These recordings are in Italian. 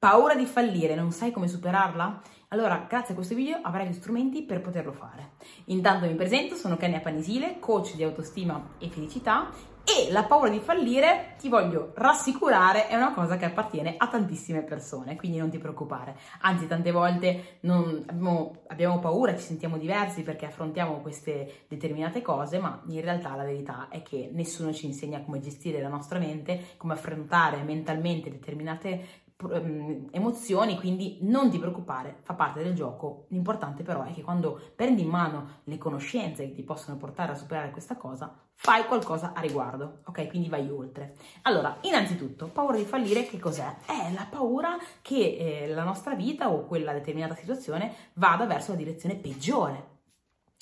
Paura di fallire, non sai come superarla? Allora, grazie a questo video avrai gli strumenti per poterlo fare. Intanto mi presento, sono Kenya Panisile, coach di autostima e felicità e la paura di fallire, ti voglio rassicurare, è una cosa che appartiene a tantissime persone, quindi non ti preoccupare. Anzi, tante volte non, abbiamo, abbiamo, paura, ci sentiamo diversi perché affrontiamo queste determinate cose, ma in realtà la verità è che nessuno ci insegna come gestire la nostra mente, come affrontare mentalmente determinate emozioni, quindi non ti preoccupare, fa parte del gioco. L'importante però è che quando prendi in mano le conoscenze che ti possono portare a superare questa cosa, fai qualcosa a riguardo, ok? Quindi vai oltre. Allora, innanzitutto, paura di fallire che cos'è? È la paura che eh, la nostra vita o quella determinata situazione vada verso la direzione peggiore.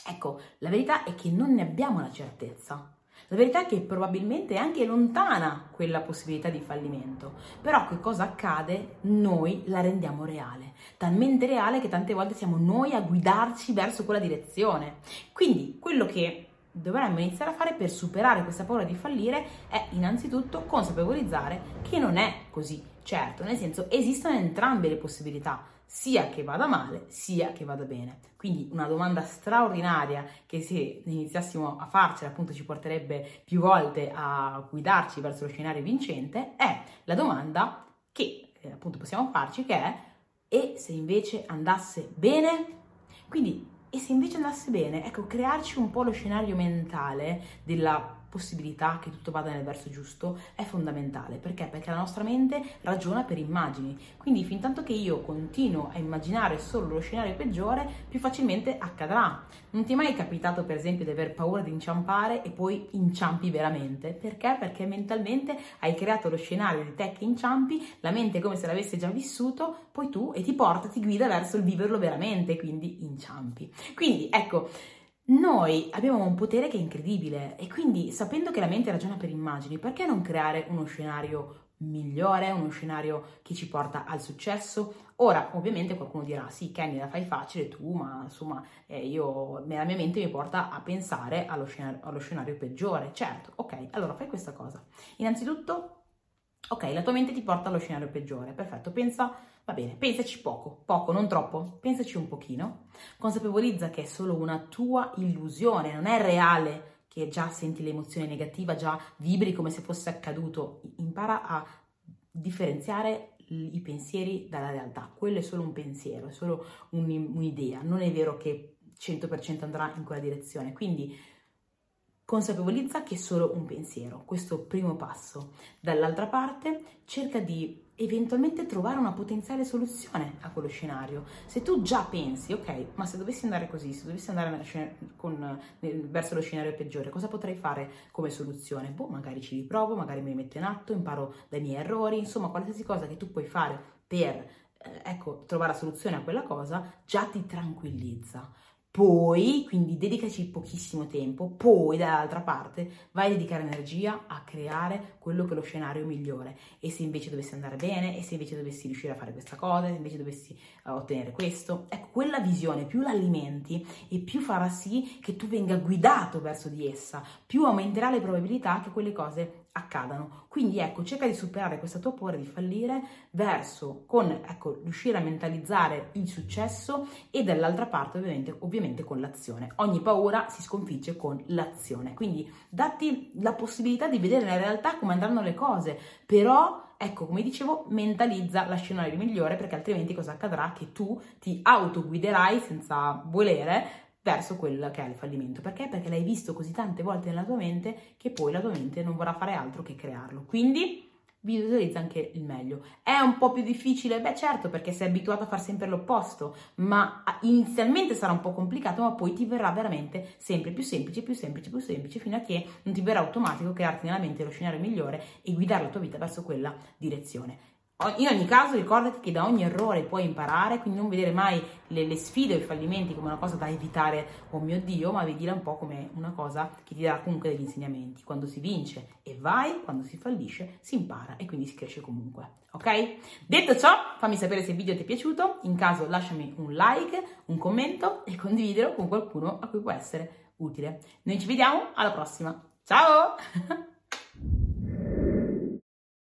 Ecco, la verità è che non ne abbiamo la certezza. La verità è che probabilmente è anche lontana quella possibilità di fallimento, però che cosa accade? Noi la rendiamo reale, talmente reale che tante volte siamo noi a guidarci verso quella direzione. Quindi quello che dovremmo iniziare a fare per superare questa paura di fallire è innanzitutto consapevolizzare che non è così. Certo, nel senso esistono entrambe le possibilità sia che vada male, sia che vada bene. Quindi una domanda straordinaria che se iniziassimo a farcela appunto ci porterebbe più volte a guidarci verso lo scenario vincente è la domanda che eh, appunto possiamo farci che è e se invece andasse bene? Quindi e se invece andasse bene, ecco, crearci un po' lo scenario mentale della possibilità che tutto vada nel verso giusto è fondamentale. Perché? Perché la nostra mente ragiona per immagini. Quindi fin tanto che io continuo a immaginare solo lo scenario peggiore, più facilmente accadrà. Non ti è mai capitato, per esempio, di aver paura di inciampare e poi inciampi veramente? Perché? Perché mentalmente hai creato lo scenario di te che inciampi, la mente è come se l'avesse già vissuto, poi tu e ti porta, ti guida verso il viverlo veramente, quindi inciampi. Quindi ecco, noi abbiamo un potere che è incredibile e quindi sapendo che la mente ragiona per immagini, perché non creare uno scenario migliore, uno scenario che ci porta al successo? Ora, ovviamente qualcuno dirà, sì, Kenny, la fai facile tu, ma insomma, eh, io, la mia mente mi porta a pensare allo scenario, allo scenario peggiore. Certo, ok, allora fai questa cosa. Innanzitutto, ok, la tua mente ti porta allo scenario peggiore, perfetto, pensa Va bene, pensaci poco, poco, non troppo, pensaci un pochino. Consapevolizza che è solo una tua illusione, non è reale che già senti l'emozione negativa, già vibri come se fosse accaduto. Impara a differenziare i pensieri dalla realtà. Quello è solo un pensiero, è solo un'idea. Non è vero che 100% andrà in quella direzione. Quindi consapevolizza che è solo un pensiero. Questo primo passo. Dall'altra parte, cerca di eventualmente trovare una potenziale soluzione a quello scenario. Se tu già pensi, ok, ma se dovessi andare così, se dovessi andare con, verso lo scenario peggiore, cosa potrei fare come soluzione? Boh, magari ci riprovo, magari mi metto in atto, imparo dai miei errori, insomma, qualsiasi cosa che tu puoi fare per, eh, ecco, trovare la soluzione a quella cosa, già ti tranquillizza. Poi, quindi dedicaci pochissimo tempo, poi dall'altra parte vai a dedicare energia a creare quello che è lo scenario migliore. E se invece dovessi andare bene, e se invece dovessi riuscire a fare questa cosa, se invece dovessi uh, ottenere questo, ecco, quella visione più l'alimenti e più farà sì che tu venga guidato verso di essa, più aumenterà le probabilità che quelle cose accadano. Quindi ecco, cerca di superare questa tua paura di fallire verso con ecco, riuscire a mentalizzare il successo e dall'altra parte ovviamente, ovviamente con l'azione. Ogni paura si sconfigge con l'azione. Quindi datti la possibilità di vedere in realtà come andranno le cose, però ecco, come dicevo, mentalizza la scenario migliore perché altrimenti cosa accadrà? Che tu ti autoguiderai senza volere verso quello che è il fallimento. Perché? Perché l'hai visto così tante volte nella tua mente che poi la tua mente non vorrà fare altro che crearlo. Quindi visualizza anche il meglio. È un po' più difficile? Beh certo, perché sei abituato a fare sempre l'opposto, ma inizialmente sarà un po' complicato, ma poi ti verrà veramente sempre più semplice, più semplice, più semplice, fino a che non ti verrà automatico crearti nella mente lo scenario migliore e guidare la tua vita verso quella direzione. In ogni caso ricordati che da ogni errore puoi imparare, quindi non vedere mai le, le, sfide o i fallimenti come una cosa da evitare, oh mio Dio, ma vedila un po' come una cosa che ti darà comunque degli insegnamenti. Quando si vince e vai, quando si fallisce si impara e quindi si cresce comunque. Ok? Detto ciò, fammi sapere se il video ti è piaciuto, in caso lasciami un like, un commento e condividilo con qualcuno a cui può essere utile. Noi ci vediamo alla prossima. Ciao!